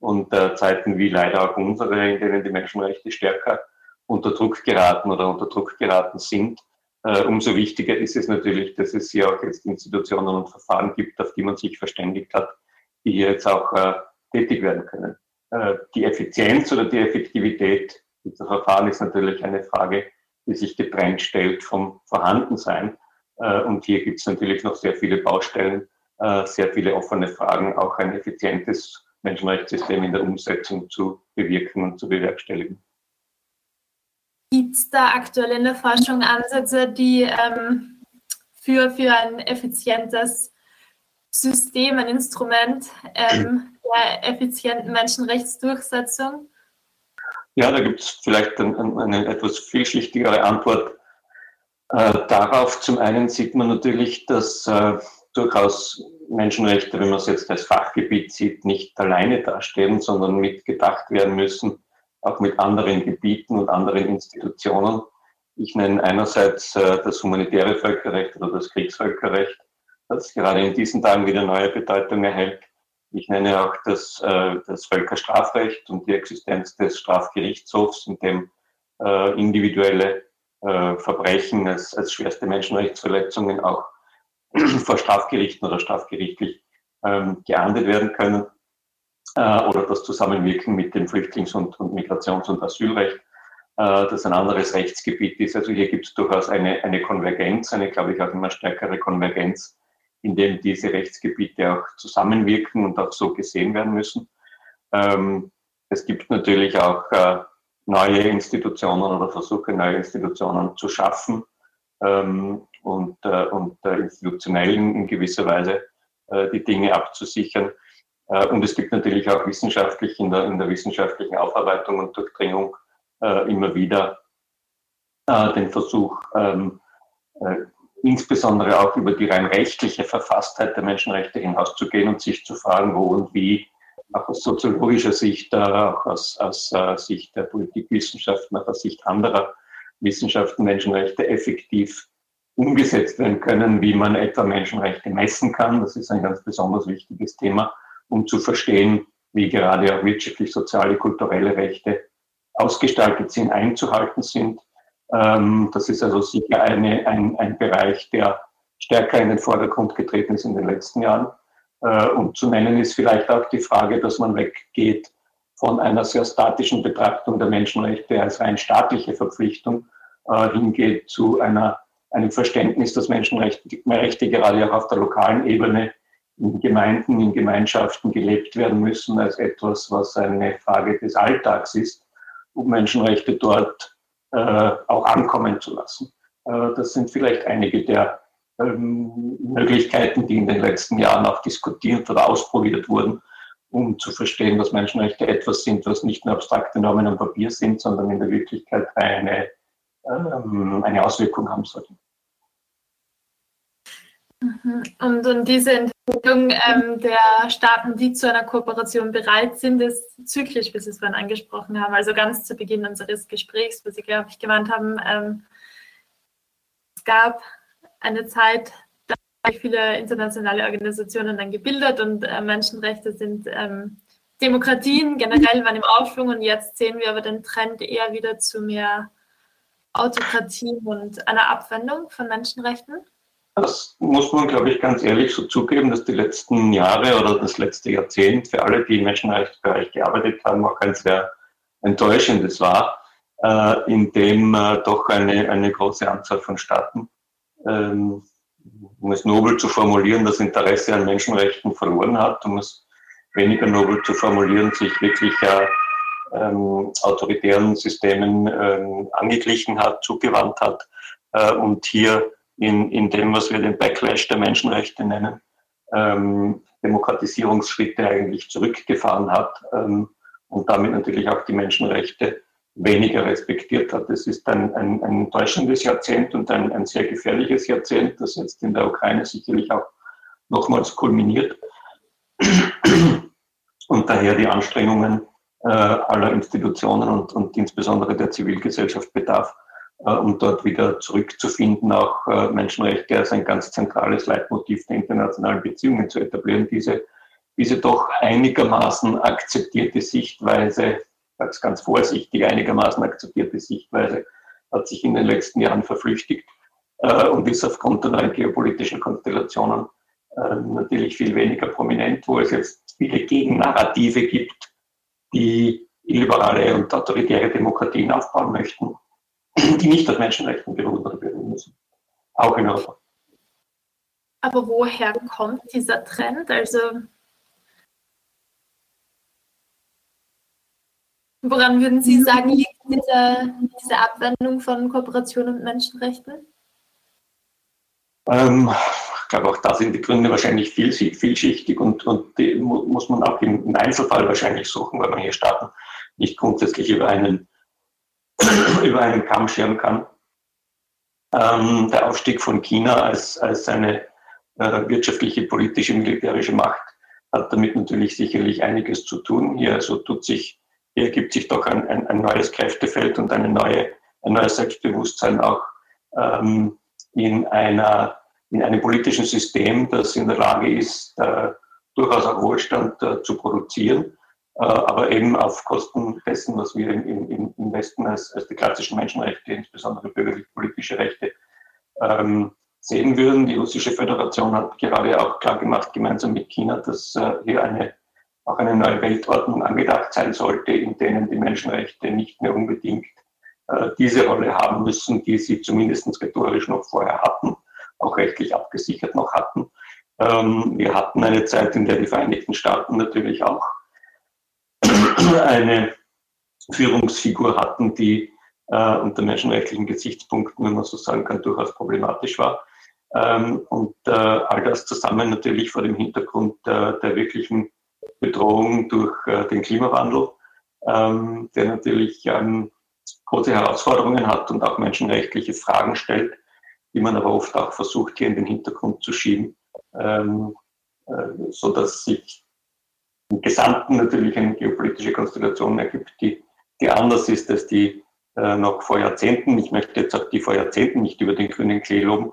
und Zeiten wie leider auch unsere, in denen die Menschenrechte stärker unter Druck geraten oder unter Druck geraten sind. Äh, umso wichtiger ist es natürlich, dass es hier auch jetzt Institutionen und Verfahren gibt, auf die man sich verständigt hat, die hier jetzt auch äh, tätig werden können. Äh, die Effizienz oder die Effektivität dieser Verfahren ist natürlich eine Frage, die sich getrennt stellt vom Vorhandensein. Äh, und hier gibt es natürlich noch sehr viele Baustellen, äh, sehr viele offene Fragen, auch ein effizientes Menschenrechtssystem in der Umsetzung zu bewirken und zu bewerkstelligen. Gibt es da aktuell in der Forschung Ansätze, die ähm, für, für ein effizientes System, ein Instrument ähm, der effizienten Menschenrechtsdurchsetzung? Ja, da gibt es vielleicht ein, ein, eine etwas vielschichtigere Antwort äh, darauf. Zum einen sieht man natürlich, dass äh, durchaus Menschenrechte, wenn man es jetzt als Fachgebiet sieht, nicht alleine dastehen, sondern mitgedacht werden müssen auch mit anderen Gebieten und anderen Institutionen. Ich nenne einerseits äh, das humanitäre Völkerrecht oder das Kriegsvölkerrecht, das gerade in diesen Tagen wieder neue Bedeutung erhält. Ich nenne auch das, äh, das Völkerstrafrecht und die Existenz des Strafgerichtshofs, in dem äh, individuelle äh, Verbrechen als, als schwerste Menschenrechtsverletzungen auch *clears throat* vor Strafgerichten oder strafgerichtlich ähm, geahndet werden können äh, oder das Zusammenwirken mit dem Flüchtlings- und, und Migrations- und Asylrecht. Äh, das ein anderes Rechtsgebiet ist. Also hier gibt es durchaus eine, eine Konvergenz, eine, glaube ich, auch immer stärkere Konvergenz, in dem diese Rechtsgebiete auch zusammenwirken und auch so gesehen werden müssen. Ähm, es gibt natürlich auch äh, neue Institutionen oder Versuche, neue Institutionen zu schaffen ähm, und, äh, und institutionell in gewisser Weise die Dinge abzusichern. und es gibt natürlich auch wissenschaftlich in der, in der wissenschaftlichen Aufarbeitung und Durchdringung äh, immer wieder äh, den Versuch, ähm, äh, insbesondere auch über die rein rechtliche Verfasstheit der Menschenrechte hinauszugehen und sich zu fragen, wo und wie auch aus soziologischer Sicht, auch aus, aus uh, Sicht der Politikwissenschaften, auch aus Sicht anderer Wissenschaften Menschenrechte effektiv umgesetzt werden können, wie man etwa Menschenrechte messen kann. Das ist ein ganz besonders wichtiges Thema, um zu verstehen, wie gerade auch wirtschaftlich, soziale, kulturelle Rechte ausgestaltet sind, einzuhalten sind. Ähm, das ist also sicher eine, ein, ein Bereich, der stärker in den Vordergrund getreten ist in den letzten Jahren. Äh, und zu nennen ist vielleicht auch die Frage, dass man weggeht von einer sehr statischen Betrachtung der Menschenrechte als rein staatliche Verpflichtung äh, hingeht zu einer, einem Verständnis, dass Menschenrechte Rechte gerade auch auf der lokalen Ebene in Gemeinden, in Gemeinschaften gelebt werden müssen als etwas, was eine Frage des Alltags ist um Menschenrechte dort äh, auch ankommen zu lassen. Äh, das sind vielleicht einige der ähm, Möglichkeiten, die in den letzten Jahren auch diskutiert oder ausprobiert wurden, um zu verstehen, dass Menschenrechte etwas sind, was nicht nur abstrakte Normen am Papier sind, sondern in der Wirklichkeit eine, ähm, eine Auswirkung haben sollten. Mhm. Und, und diese Entwicklung ähm, der Staaten, die zu einer Kooperation bereit sind, ist zyklisch, wie Sie es vorhin angesprochen haben. Also ganz zu Beginn unseres Gesprächs, wo Sie, glaube ich, gemeint haben, ähm, es gab eine Zeit, da haben viele internationale Organisationen dann gebildet und äh, Menschenrechte sind ähm, Demokratien generell waren im Aufschwung und jetzt sehen wir aber den Trend eher wieder zu mehr Autokratie und einer Abwendung von Menschenrechten. Das muss man, glaube ich, ganz ehrlich so zugeben, dass die letzten Jahre oder das letzte Jahrzehnt für alle, die im Menschenrechtsbereich gearbeitet haben, auch ein sehr enttäuschendes war, äh, in dem äh, doch eine, eine große Anzahl von Staaten, ähm, um es nobel zu formulieren, das Interesse an Menschenrechten verloren hat, um es weniger nobel zu formulieren, sich wirklich äh, ähm, autoritären Systemen ähm, angeglichen hat, zugewandt hat äh, und hier in, in dem, was wir den Backlash der Menschenrechte nennen, ähm, Demokratisierungsschritte eigentlich zurückgefahren hat ähm, und damit natürlich auch die Menschenrechte weniger respektiert hat. Es ist ein, ein, ein enttäuschendes Jahrzehnt und ein, ein sehr gefährliches Jahrzehnt, das jetzt in der Ukraine sicherlich auch nochmals kulminiert und daher die Anstrengungen äh, aller Institutionen und, und insbesondere der Zivilgesellschaft bedarf, äh, um dort wieder zurückzufinden, auch äh, Menschenrechte als ein ganz zentrales Leitmotiv der internationalen Beziehungen zu etablieren. Diese, diese doch einigermaßen akzeptierte Sichtweise, als ganz vorsichtig einigermaßen akzeptierte Sichtweise, hat sich in den letzten Jahren verflüchtigt äh, und ist aufgrund der neuen geopolitischen Konstellationen natürlich viel weniger prominent, wo es jetzt viele Gegennarrative gibt, die illiberale und autoritäre Demokratien aufbauen möchten die nicht auf Menschenrechten beruhen oder beruhen müssen. Auch in Europa. Aber woher kommt dieser Trend? Also woran würden Sie sagen, liegt diese, diese Abwendung von Kooperation und Menschenrechten? Ähm, ich glaube, auch da sind die Gründe wahrscheinlich vielschichtig und, und die muss man auch im Einzelfall wahrscheinlich suchen, weil man hier Staaten nicht grundsätzlich über einen *clears throat* über einen Kamm scheren kann. Ähm, der Aufstieg von China als, als eine äh, wirtschaftliche, politische, militärische Macht hat damit natürlich sicherlich einiges zu tun. Hier also tut sich, hier ergibt sich doch ein, ein, ein neues Kräftefeld und eine neue, ein neues Selbstbewusstsein auch ähm, in, einer, in einem politischen System, das in der Lage ist, äh, durchaus auch Wohlstand äh, zu produzieren äh, aber eben auf Kosten dessen, was wir im, im, im Westen als, als die klassischen Menschenrechte, insbesondere bürgerlich-politische Rechte, ähm, sehen würden. Die russische Föderation hat gerade auch klar gemacht, gemeinsam mit China, dass äh, hier eine, auch eine neue Weltordnung angedacht sein sollte, in denen die Menschenrechte nicht mehr unbedingt äh, diese Rolle haben müssen, die sie zumindest rhetorisch noch vorher hatten, auch rechtlich abgesichert noch hatten. Ähm, wir hatten eine Zeit, in der die Vereinigten Staaten natürlich auch *clears throat* eine Führungsfigur hatten, die äh, unter menschenrechtlichen Gesichtspunkten, wenn man so sagen kann, durchaus problematisch war. Ähm, und äh, all das zusammen natürlich vor dem Hintergrund äh, der wirklichen Bedrohung durch äh, den Klimawandel, ähm, der natürlich ähm, große Herausforderungen hat und auch menschenrechtliche Fragen stellt, die man aber oft auch versucht, hier in den Hintergrund zu schieben, ähm, äh, so dass sich im Gesamten natürlich eine geopolitische Konstellation ergibt, die, die anders ist als die äh, noch vor Jahrzehnten. Ich möchte jetzt auch die vor Jahrzehnten nicht über den grünen Klee loben.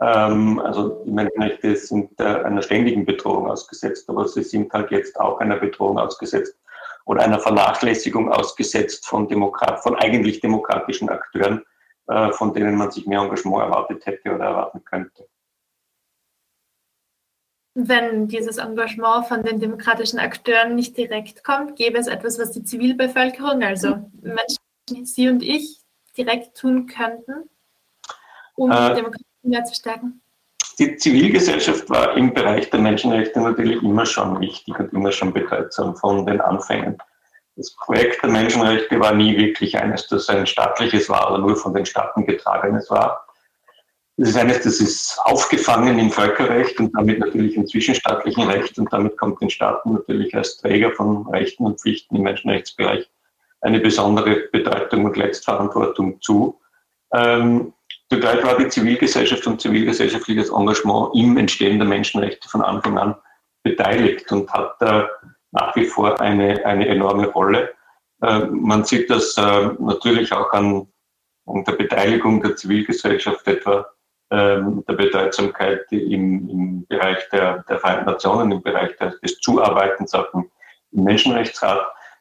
Ähm, also die Menschenrechte sind einer ständigen Bedrohung ausgesetzt, aber sie sind halt jetzt auch einer Bedrohung ausgesetzt oder einer Vernachlässigung ausgesetzt von, Demokrat, von eigentlich demokratischen Akteuren, äh, von denen man sich mehr Engagement erwartet hätte oder erwarten könnte. Wenn dieses Engagement von den demokratischen Akteuren nicht direkt kommt, gäbe es etwas, was die Zivilbevölkerung, also Menschen wie Sie und ich, direkt tun könnten, um äh, die Demokratie mehr zu stärken? Die Zivilgesellschaft war im Bereich der Menschenrechte natürlich immer schon wichtig und immer schon bedeutsam von den Anfängen. Das Projekt der Menschenrechte war nie wirklich eines, das ein staatliches war oder nur von den Staaten getragenes war. Das ist eines, das ist aufgefangen im Völkerrecht und damit natürlich im zwischenstaatlichen Recht und damit kommt den Staaten natürlich als Träger von Rechten und Pflichten im Menschenrechtsbereich eine besondere Bedeutung und Letztverantwortung zu. Ähm, Zugleich war die Zivilgesellschaft und zivilgesellschaftliches Engagement im Entstehen der Menschenrechte von Anfang an beteiligt und hat äh, nach wie vor eine, eine enorme Rolle. Äh, man sieht das äh, natürlich auch an, an, der Beteiligung der Zivilgesellschaft, etwa ähm, der Bedeutsamkeit im, im Bereich der, der Vereinten Nationen, im Bereich des, des Zuarbeitens im, im Menschenrechtsrat,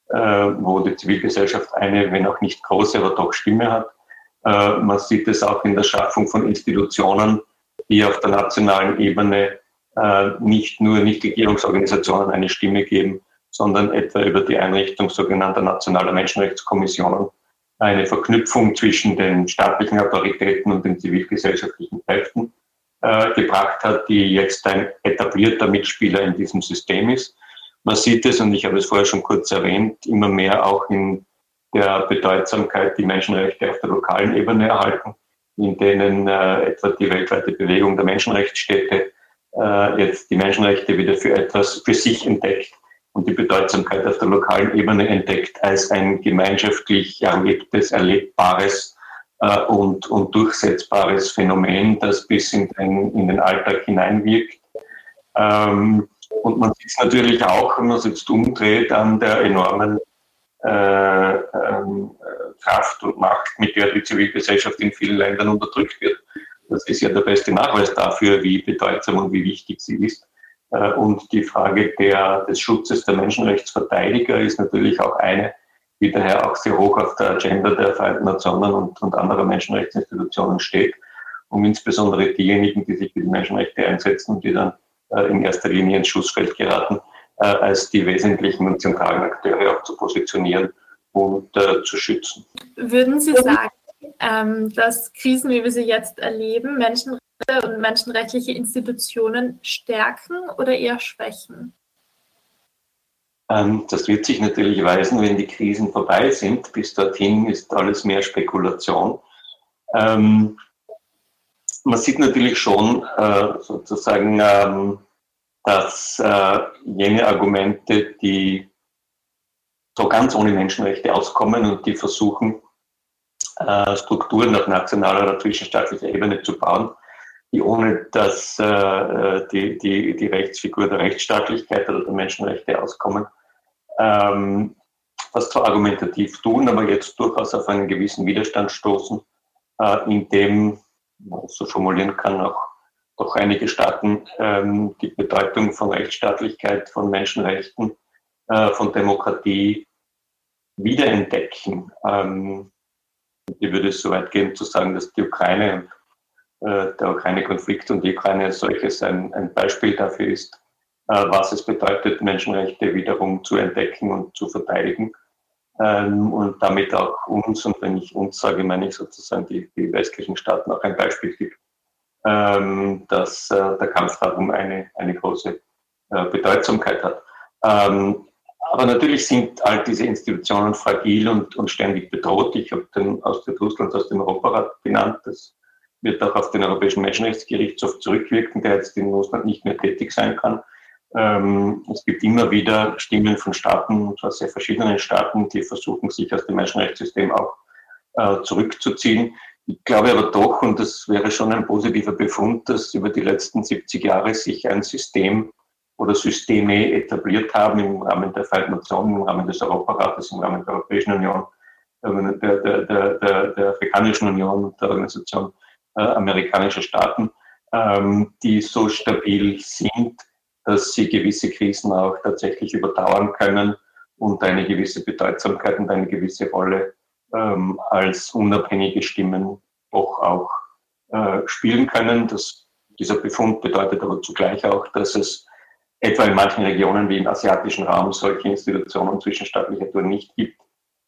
äh, wo die Zivilgesellschaft eine, wenn auch nicht große, aber doch Stimme hat. Äh, man sieht es auch in der Schaffung von Institutionen, die auf der nationalen Ebene äh, nicht nur Nichtregierungsorganisationen eine Stimme geben, sondern etwa über die Einrichtung sogenannter nationaler Menschenrechtskommissionen eine Verknüpfung zwischen den staatlichen Autoritäten und den zivilgesellschaftlichen Kräften äh, gebracht hat, die jetzt ein etablierter Mitspieler in diesem System ist. Man sieht es, und ich habe es vorher schon kurz erwähnt, immer mehr auch in der Bedeutsamkeit die Menschenrechte auf der lokalen Ebene erhalten, in denen äh, etwa die weltweite Bewegung der Menschenrechtsstädte äh, jetzt die Menschenrechte wieder für etwas für sich entdeckt und die Bedeutsamkeit auf der lokalen Ebene entdeckt als ein gemeinschaftlich erlebtes, erlebbares äh, und, und durchsetzbares Phänomen, das bis in den, in den Alltag hineinwirkt. Ähm, und man sieht es natürlich auch, wenn man es jetzt umdreht, an der enormen äh, ähm, Kraft und Macht, mit der die Zivilgesellschaft in vielen Ländern unterdrückt wird. Das ist ja der beste Nachweis dafür, wie bedeutsam und wie wichtig sie ist. Äh, und die Frage der, des Schutzes der Menschenrechtsverteidiger ist natürlich auch eine, die daher auch sehr hoch auf der Agenda der Vereinten Nationen und, und anderer Menschenrechtsinstitutionen steht, um insbesondere diejenigen, die sich für die Menschenrechte einsetzen und die dann äh, in erster Linie ins Schussfeld geraten, äh, als die wesentlichen und zentralen Akteure auch zu positionieren und äh, zu schützen. Würden Sie sagen, ähm, dass Krisen, wie wir sie jetzt erleben, Menschenrechte und menschenrechtliche Institutionen stärken oder eher schwächen? Ähm, das wird sich natürlich weisen, wenn die Krisen vorbei sind. Bis dorthin ist alles mehr Spekulation. Ähm, man sieht natürlich schon äh, sozusagen ähm, dass äh, jene Argumente, die so ganz ohne Menschenrechte auskommen und die versuchen, äh, Strukturen auf nationaler oder zwischenstaatlicher Ebene zu bauen, die ohne dass äh, die, die, die Rechtsfigur der Rechtsstaatlichkeit oder der Menschenrechte auskommen, ähm, das zwar argumentativ tun, aber jetzt durchaus auf einen gewissen Widerstand stoßen, äh, in dem, man so formulieren kann, auch doch einige Staaten ähm, die Bedeutung von Rechtsstaatlichkeit, von Menschenrechten, äh, von Demokratie wiederentdecken. Ähm, ich würde so weit gehen zu sagen, dass die Ukraine, äh, der Ukraine-Konflikt und die Ukraine als solches ein, ein Beispiel dafür ist, äh, was es bedeutet, Menschenrechte wiederum zu entdecken und zu verteidigen. ähm, und damit auch uns, und wenn ich uns sage, meine ich sozusagen die, die westlichen Staaten auch ein Beispiel gibt, ähm, dass äh, der Kampf darum eine, eine große äh, Bedeutsamkeit hat. Ähm, aber natürlich sind all diese Institutionen fragil und, und ständig bedroht. Ich habe den Austritt Russlands aus dem Europarat genannt. Das wird auch auf den Europäischen Menschenrechtsgerichtshof zurückwirken, der jetzt in Russland nicht mehr tätig sein kann. Ähm, es gibt immer wieder Stimmen von Staaten, und zwar sehr verschiedenen Staaten, die versuchen, sich aus dem Menschenrechtssystem auch äh, zurückzuziehen. Ich glaube aber doch, und das wäre schon ein positiver Befund, dass über die letzten 70 Jahre sich ein System oder Systeme etabliert haben im Rahmen der Vereinten Nationen, im Rahmen des Europarates, im Rahmen der Europäischen Union, der, der, der, der Afrikanischen Union, der Organisation äh, amerikanischer Staaten, ähm, die so stabil sind, dass sie gewisse Krisen auch tatsächlich überdauern können und eine gewisse Bedeutsamkeit und eine gewisse Rolle ähm, als unabhängige Stimmen auch, auch äh, spielen können. Das, dieser Befund bedeutet aber zugleich auch, dass es etwa in manchen Regionen wie im asiatischen Raum solche Institutionen zwischenstaatlicher Tour nicht gibt,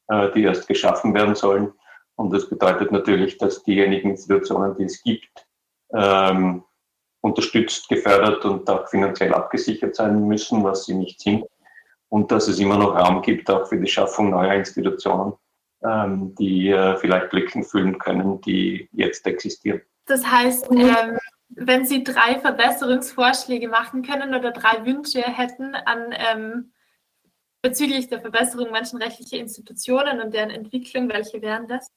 äh, die erst geschaffen werden sollen. Und das bedeutet natürlich, dass diejenigen Institutionen, die es gibt, ähm, unterstützt, gefördert und auch finanziell abgesichert sein müssen, was sie nicht sind. Und dass es immer noch Raum gibt, auch für die Schaffung neuer Institutionen, ähm, die äh, vielleicht Lücken füllen können, die jetzt existieren. Das heißt, ähm, wenn Sie drei Verbesserungsvorschläge machen können oder drei Wünsche hätten an ähm, bezüglich der Verbesserung menschenrechtlicher Institutionen und deren Entwicklung, welche wären das?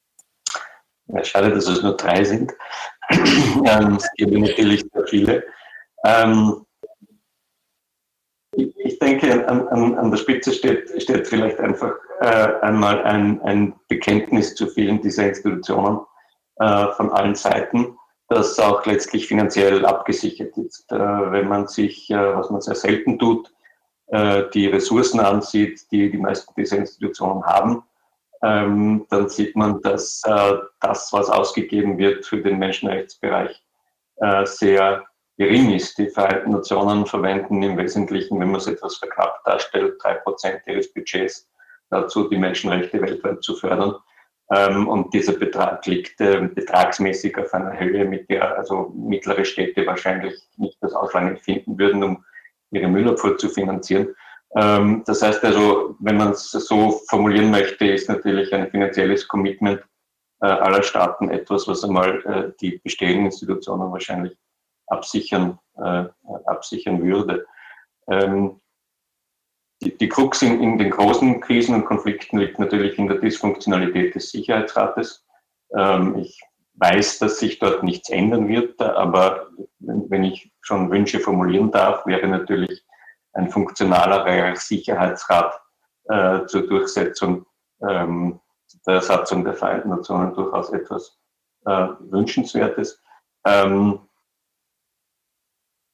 Ja, schade, dass es nur drei sind. *clears throat* ähm, es gibt natürlich sehr viele. Ähm, ich denke, an, an, an, der Spitze steht, steht vielleicht einfach äh, einmal ein, ein, Bekenntnis zu vielen dieser Institutionen äh, von allen Seiten das auch letztlich finanziell abgesichert ist. Äh, wenn man sich, äh, was man sehr selten tut, äh, die Ressourcen ansieht, die die meisten dieser Institutionen haben, ähm, dann sieht man, dass das, was ausgegeben wird für den Menschenrechtsbereich, sehr gering ist. Die Vereinten Nationen verwenden im Wesentlichen, wenn man es etwas verknappt darstellt, drei Prozent ihres Budgets dazu, die Menschenrechte weltweit zu fördern. Ähm, und dieser Betrag liegt äh, betragsmäßig auf einer Höhe, mit der also mittlere Städte wahrscheinlich nicht das Ausland finden würden, um ihre Müllabfuhr zu finanzieren. Ähm, das heißt also, wenn man es so formulieren möchte, ist natürlich ein finanzielles Commitment äh, aller Staaten etwas, was einmal äh, die bestehenden Institutionen wahrscheinlich absichern, äh, absichern würde. Ähm, die, die Krux in, in, den großen Krisen und Konflikten liegt natürlich in der Dysfunktionalität des Sicherheitsrates. Ähm, ich weiß, dass sich dort nichts ändern wird, aber wenn, wenn ich schon Wünsche formulieren darf, wäre natürlich ein funktionalerer Sicherheitsrat äh, zur Durchsetzung ähm, der Satzung der Vereinten Nationen durchaus etwas äh, Wünschenswertes. Ähm, äh,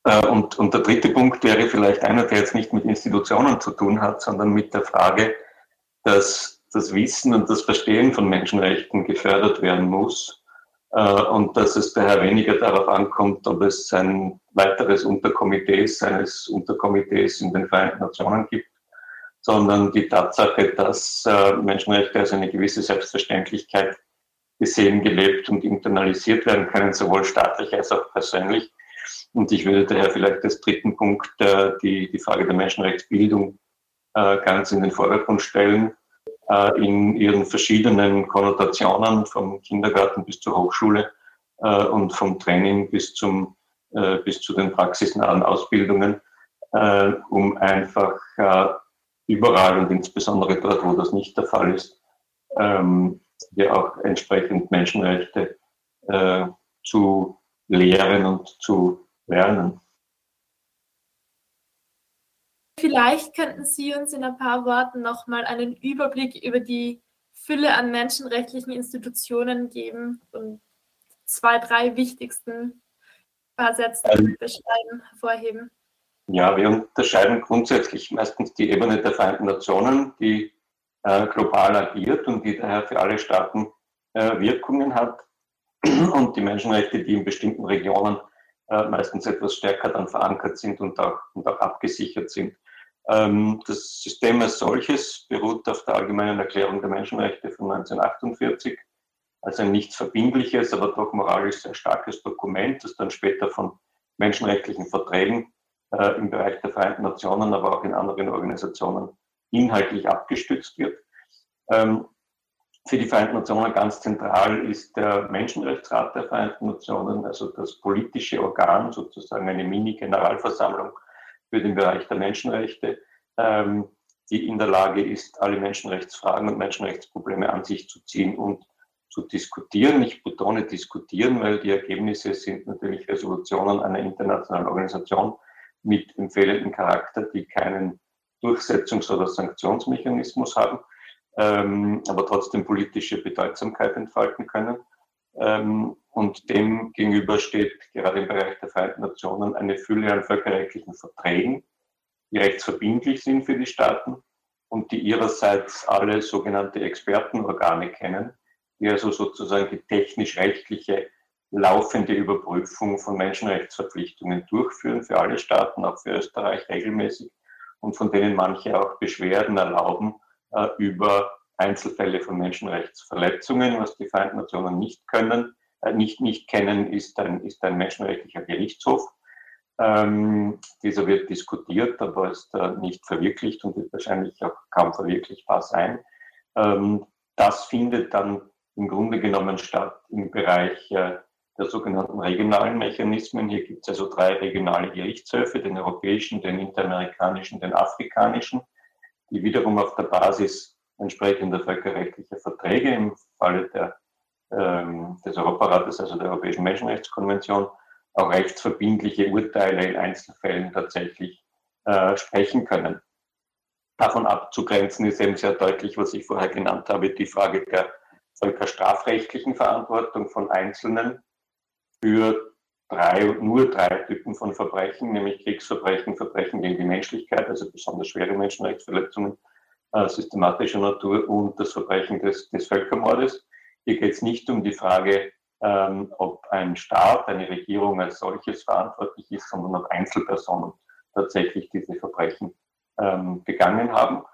und, und der dritte Punkt wäre vielleicht einer, der jetzt nicht mit Institutionen zu tun hat, sondern mit der Frage, dass das Wissen und das Verstehen von Menschenrechten gefördert werden muss äh, und dass es daher weniger darauf ankommt, ob es ein weiteres Unterkomitee eines Unterkomitees in den Vereinten Nationen gibt, sondern die Tatsache, dass äh, Menschenrechte als eine gewisse Selbstverständlichkeit gesehen, gelebt und internalisiert werden können, sowohl staatlich als auch persönlich, und ich würde daher vielleicht als dritten Punkt äh, die, die Frage der Menschenrechtsbildung äh, ganz in den Vordergrund stellen, äh, in ihren verschiedenen Konnotationen, vom Kindergarten bis zur Hochschule äh, und vom Training bis, zum, äh, bis zu den praxisnahen Ausbildungen, äh, um einfach überall und insbesondere dort, wo das nicht der Fall ist, ähm, hier auch entsprechend Menschenrechte zu lehren und zu lernen. Vielleicht könnten Sie uns in ein paar Worten nochmal einen Überblick über die Fülle an menschenrechtlichen Institutionen geben und zwei, drei wichtigsten paar Sätze ähm, beschreiben, hervorheben. Ja, wir unterscheiden grundsätzlich meistens die Ebene der Vereinten Nationen, die äh, global agiert und die daher für alle Staaten äh, Wirkungen hat *clears throat* und die Menschenrechte, die in bestimmten Regionen äh, meistens etwas stärker dann verankert sind und auch, und auch abgesichert sind. Ähm, das System als solches beruht auf der Allgemeinen Erklärung der Menschenrechte von 1948, also ein nicht verbindliches, aber doch moralisch sehr starkes Dokument, das dann später von menschenrechtlichen Verträgen äh, im Bereich der Vereinten Nationen, aber auch in anderen Organisationen inhaltlich abgestützt wird. Ähm, für die Vereinten Nationen ganz zentral ist der Menschenrechtsrat der Vereinten Nationen, also das politische Organ, sozusagen eine Mini-Generalversammlung für den Bereich der Menschenrechte, ähm, die in der Lage ist, alle Menschenrechtsfragen und Menschenrechtsprobleme an sich zu ziehen und zu diskutieren. Ich betone diskutieren, weil die Ergebnisse sind natürlich Resolutionen einer internationalen Organisation mit empfehlendem Charakter, die keinen Durchsetzungs- oder Sanktionsmechanismus haben, ähm, aber trotzdem politische Bedeutsamkeit entfalten können. Ähm, und dem gegenüber steht gerade im Bereich der Vereinten Nationen eine Fülle an völkerrechtlichen Verträgen, die rechtsverbindlich sind für die Staaten und die ihrerseits alle sogenannte Expertenorgane kennen, die also sozusagen die technisch-rechtliche laufende Überprüfung von Menschenrechtsverpflichtungen durchführen für alle Staaten, auch für Österreich regelmäßig und von denen manche auch Beschwerden erlauben äh, über Einzelfälle von Menschenrechtsverletzungen, was die Vereinten Nationen nicht können, äh, nicht, nicht kennen, ist ein, ist ein menschenrechtlicher Gerichtshof. Ähm, dieser wird diskutiert, aber ist äh, nicht verwirklicht und wird wahrscheinlich auch kaum verwirklichbar sein. Ähm, das findet dann im Grunde genommen statt im Bereich äh, der sogenannten regionalen Mechanismen. Hier gibt es also drei regionale Gerichtshöfe, den europäischen, den interamerikanischen, den afrikanischen, die wiederum auf der Basis entsprechender völkerrechtlicher Verträge im Falle der, ähm, des Europarates, also der Europäischen Menschenrechtskonvention, auch rechtsverbindliche Urteile in Einzelfällen tatsächlich äh, sprechen können. Davon abzugrenzen ist eben sehr deutlich, was ich vorher genannt habe, die Frage der völkerstrafrechtlichen Verantwortung von Einzelnen für drei, nur drei Typen von Verbrechen, nämlich Kriegsverbrechen, Verbrechen gegen die Menschlichkeit, also besonders schwere Menschenrechtsverletzungen äh, systematischer Natur und das Verbrechen des, des Völkermordes. Hier geht es nicht um die Frage, ähm, ob ein Staat, eine Regierung als solches verantwortlich ist, sondern ob Einzelpersonen tatsächlich diese Verbrechen ähm, begangen haben.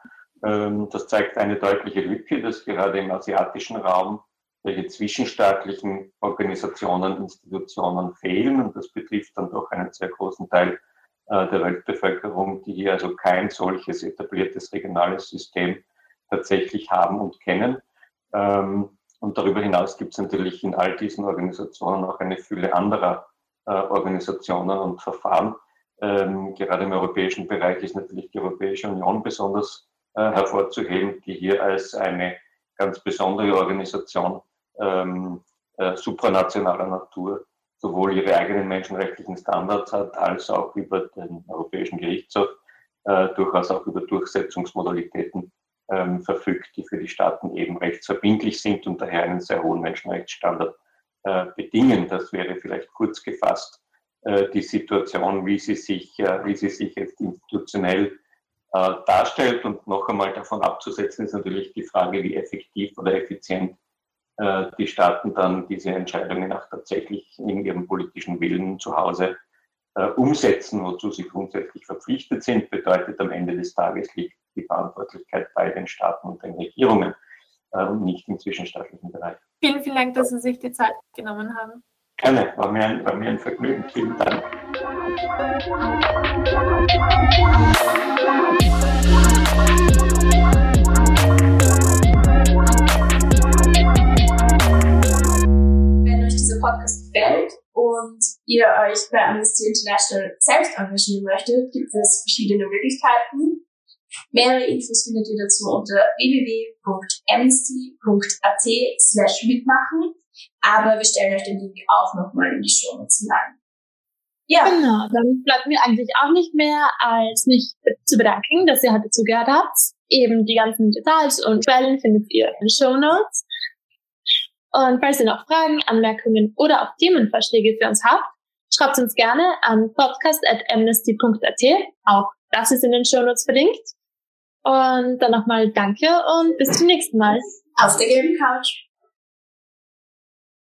Ähm, das zeigt eine deutliche Lücke, dass gerade im asiatischen Raum welche zwischenstaatlichen Organisationen, Institutionen fehlen. Und das betrifft dann doch einen sehr großen Teil äh, der Weltbevölkerung, die hier also kein solches etabliertes regionales System tatsächlich haben und kennen. Ähm, und darüber hinaus gibt es natürlich in all diesen Organisationen auch eine Fülle anderer äh, Organisationen und Verfahren. Ähm, gerade im europäischen Bereich ist natürlich die Europäische Union besonders äh, hervorzuheben, die hier als eine ganz besondere Organisation ähm, äh, supranationaler Natur sowohl ihre eigenen menschenrechtlichen Standards hat, als auch über den Europäischen Gerichtshof äh, durchaus auch über Durchsetzungsmodalitäten ähm, verfügt, die für die Staaten eben rechtsverbindlich sind und daher einen sehr hohen Menschenrechtsstandard äh, bedingen. Das wäre vielleicht kurz gefasst äh, die Situation, wie sie sich, äh, wie sie sich jetzt institutionell äh, darstellt. Und noch einmal davon abzusetzen ist natürlich die Frage, wie effektiv oder effizient äh, die Staaten dann diese Entscheidungen auch tatsächlich in ihrem politischen Willen zu Hause äh, umsetzen, wozu sie grundsätzlich verpflichtet sind, bedeutet am Ende des Tages liegt die Verantwortlichkeit bei den Staaten und den Regierungen äh, und nicht im zwischenstaatlichen Bereich. Vielen, vielen Dank, dass Sie sich die Zeit genommen haben. Gerne, war mir ein, war mir ein Vergnügen. Vielen Dank. Podcast gefällt und ihr euch bei Amnesty International selbst engagieren möchtet, gibt es verschiedene Möglichkeiten. Mehrere Infos findet ihr dazu unter www.amnesty.at slash mitmachen, aber wir stellen euch den Link auch nochmal in die Show Notes hinein. Ja. Genau, dann bleibt mir eigentlich auch nicht mehr, als mich zu bedanken, dass ihr heute zugehört habt. Eben die ganzen Details und Quellen findet ihr in den Show Notes. Und falls ihr noch Fragen, Anmerkungen oder auch Themenvorschläge für uns habt, schreibt uns gerne an podcast.amnesty.at. Auch das ist in den Shownotes verlinkt. Und dann nochmal danke und bis zum nächsten Mal. Auf der gelben Couch.